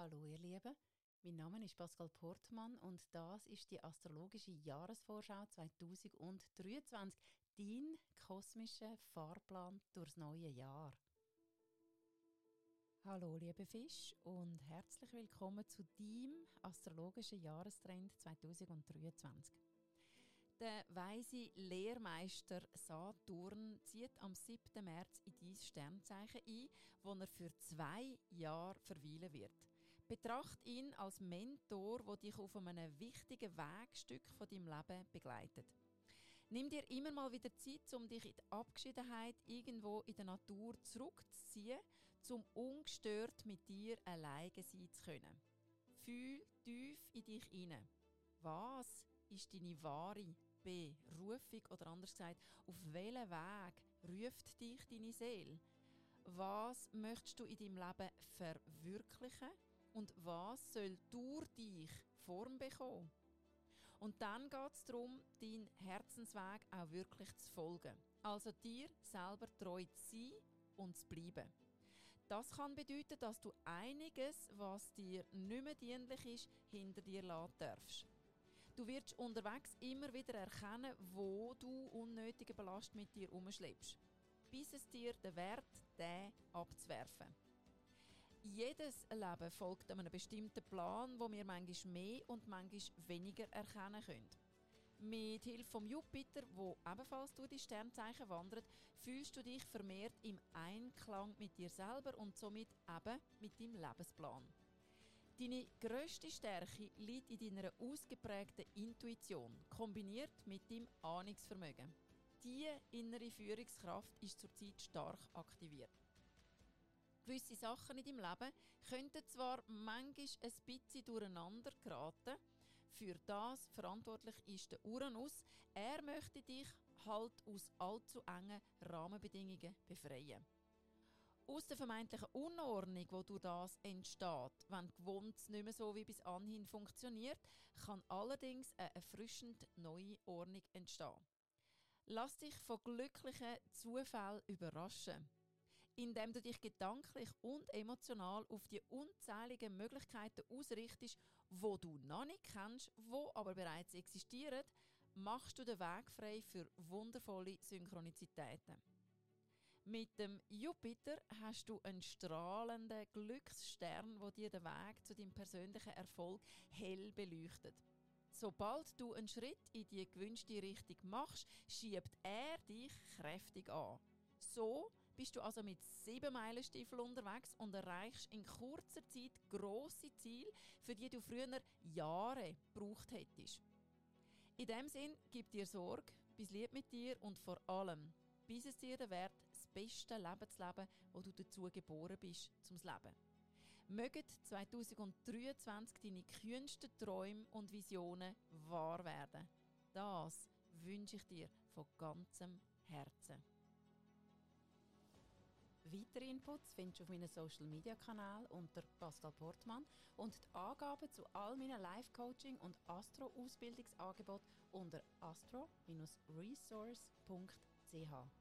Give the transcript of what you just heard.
Hallo ihr Lieben, mein Name ist Pascal Portmann und das ist die astrologische Jahresvorschau 2023, dein kosmischer Fahrplan durchs neue Jahr. Hallo liebe Fisch und herzlich willkommen zu deinem astrologischen Jahrestrend 2023. Der weise Lehrmeister Saturn zieht am 7. März in dein Sternzeichen ein, wo er für zwei Jahre verweilen wird. Betracht ihn als Mentor, der dich auf einem wichtigen Wegstück von deinem Leben begleitet. Nimm dir immer mal wieder Zeit, um dich in die Abgeschiedenheit irgendwo in der Natur zurückzuziehen, um ungestört mit dir alleine sein zu können. Fühl tief in dich hinein. Was ist deine wahre Berufung oder anders gesagt, auf welchen Weg ruft dich deine Seele? Was möchtest du in deinem Leben verwirklichen und was soll durch dich Form bekommen? Und dann geht es darum, deinen Herzensweg auch wirklich zu folgen. Also dir selber treu zu sein und zu bleiben. Das kann bedeuten, dass du einiges, was dir nicht mehr dienlich ist, hinter dir lassen darfst. Du wirst unterwegs immer wieder erkennen, wo du unnötige Belast mit dir umschleppst, bis es dir den Wert, den abzuwerfen. Jedes Leben folgt einem bestimmten Plan, wo wir manchmal mehr und manchmal weniger erkennen können. Mit Hilfe von Jupiter, wo ebenfalls durch die Sternzeichen wandert, fühlst du dich vermehrt im Einklang mit dir selber und somit eben mit deinem Lebensplan. Deine grösste Stärke liegt in deiner ausgeprägten Intuition, kombiniert mit deinem Ahnungsvermögen. Diese innere Führungskraft ist zurzeit stark aktiviert. Gewisse Sachen in deinem Leben könnten zwar manchmal ein bisschen durcheinander geraten, für das verantwortlich ist der Uranus. Er möchte dich halt aus allzu engen Rahmenbedingungen befreien. Aus der vermeintlichen Unordnung, die durch das entsteht, wenn gewohnt nicht mehr so wie bis anhin funktioniert, kann allerdings eine erfrischend neue Ordnung entstehen. Lass dich von glücklichen Zufällen überraschen, indem du dich gedanklich und emotional auf die unzähligen Möglichkeiten ausrichtest, wo du noch nicht kennst, wo aber bereits existieren, machst du den Weg frei für wundervolle Synchronizitäten. Mit dem Jupiter hast du einen strahlenden Glücksstern, der dir den Weg zu deinem persönlichen Erfolg hell beleuchtet. Sobald du einen Schritt in die gewünschte Richtung machst, schiebt er dich kräftig an. So bist du also mit sieben Meilenstiefeln unterwegs und erreichst in kurzer Zeit grosse Ziele, für die du früher Jahre gebraucht hättest. In dem Sinn, gib dir Sorge, bis lieb mit dir und vor allem bis es dir den Wert, das beste Leben zu leben, wo du dazu geboren bist, zum Leben. Mögen 2023 deine kühnsten Träume und Visionen wahr werden. Das wünsche ich dir von ganzem Herzen. Weitere Inputs findest du auf meinem Social Media Kanal unter Pascal Portmann und die Angaben zu all meinen Live-Coaching und Astro-Ausbildungsangeboten unter astro-resource.ch.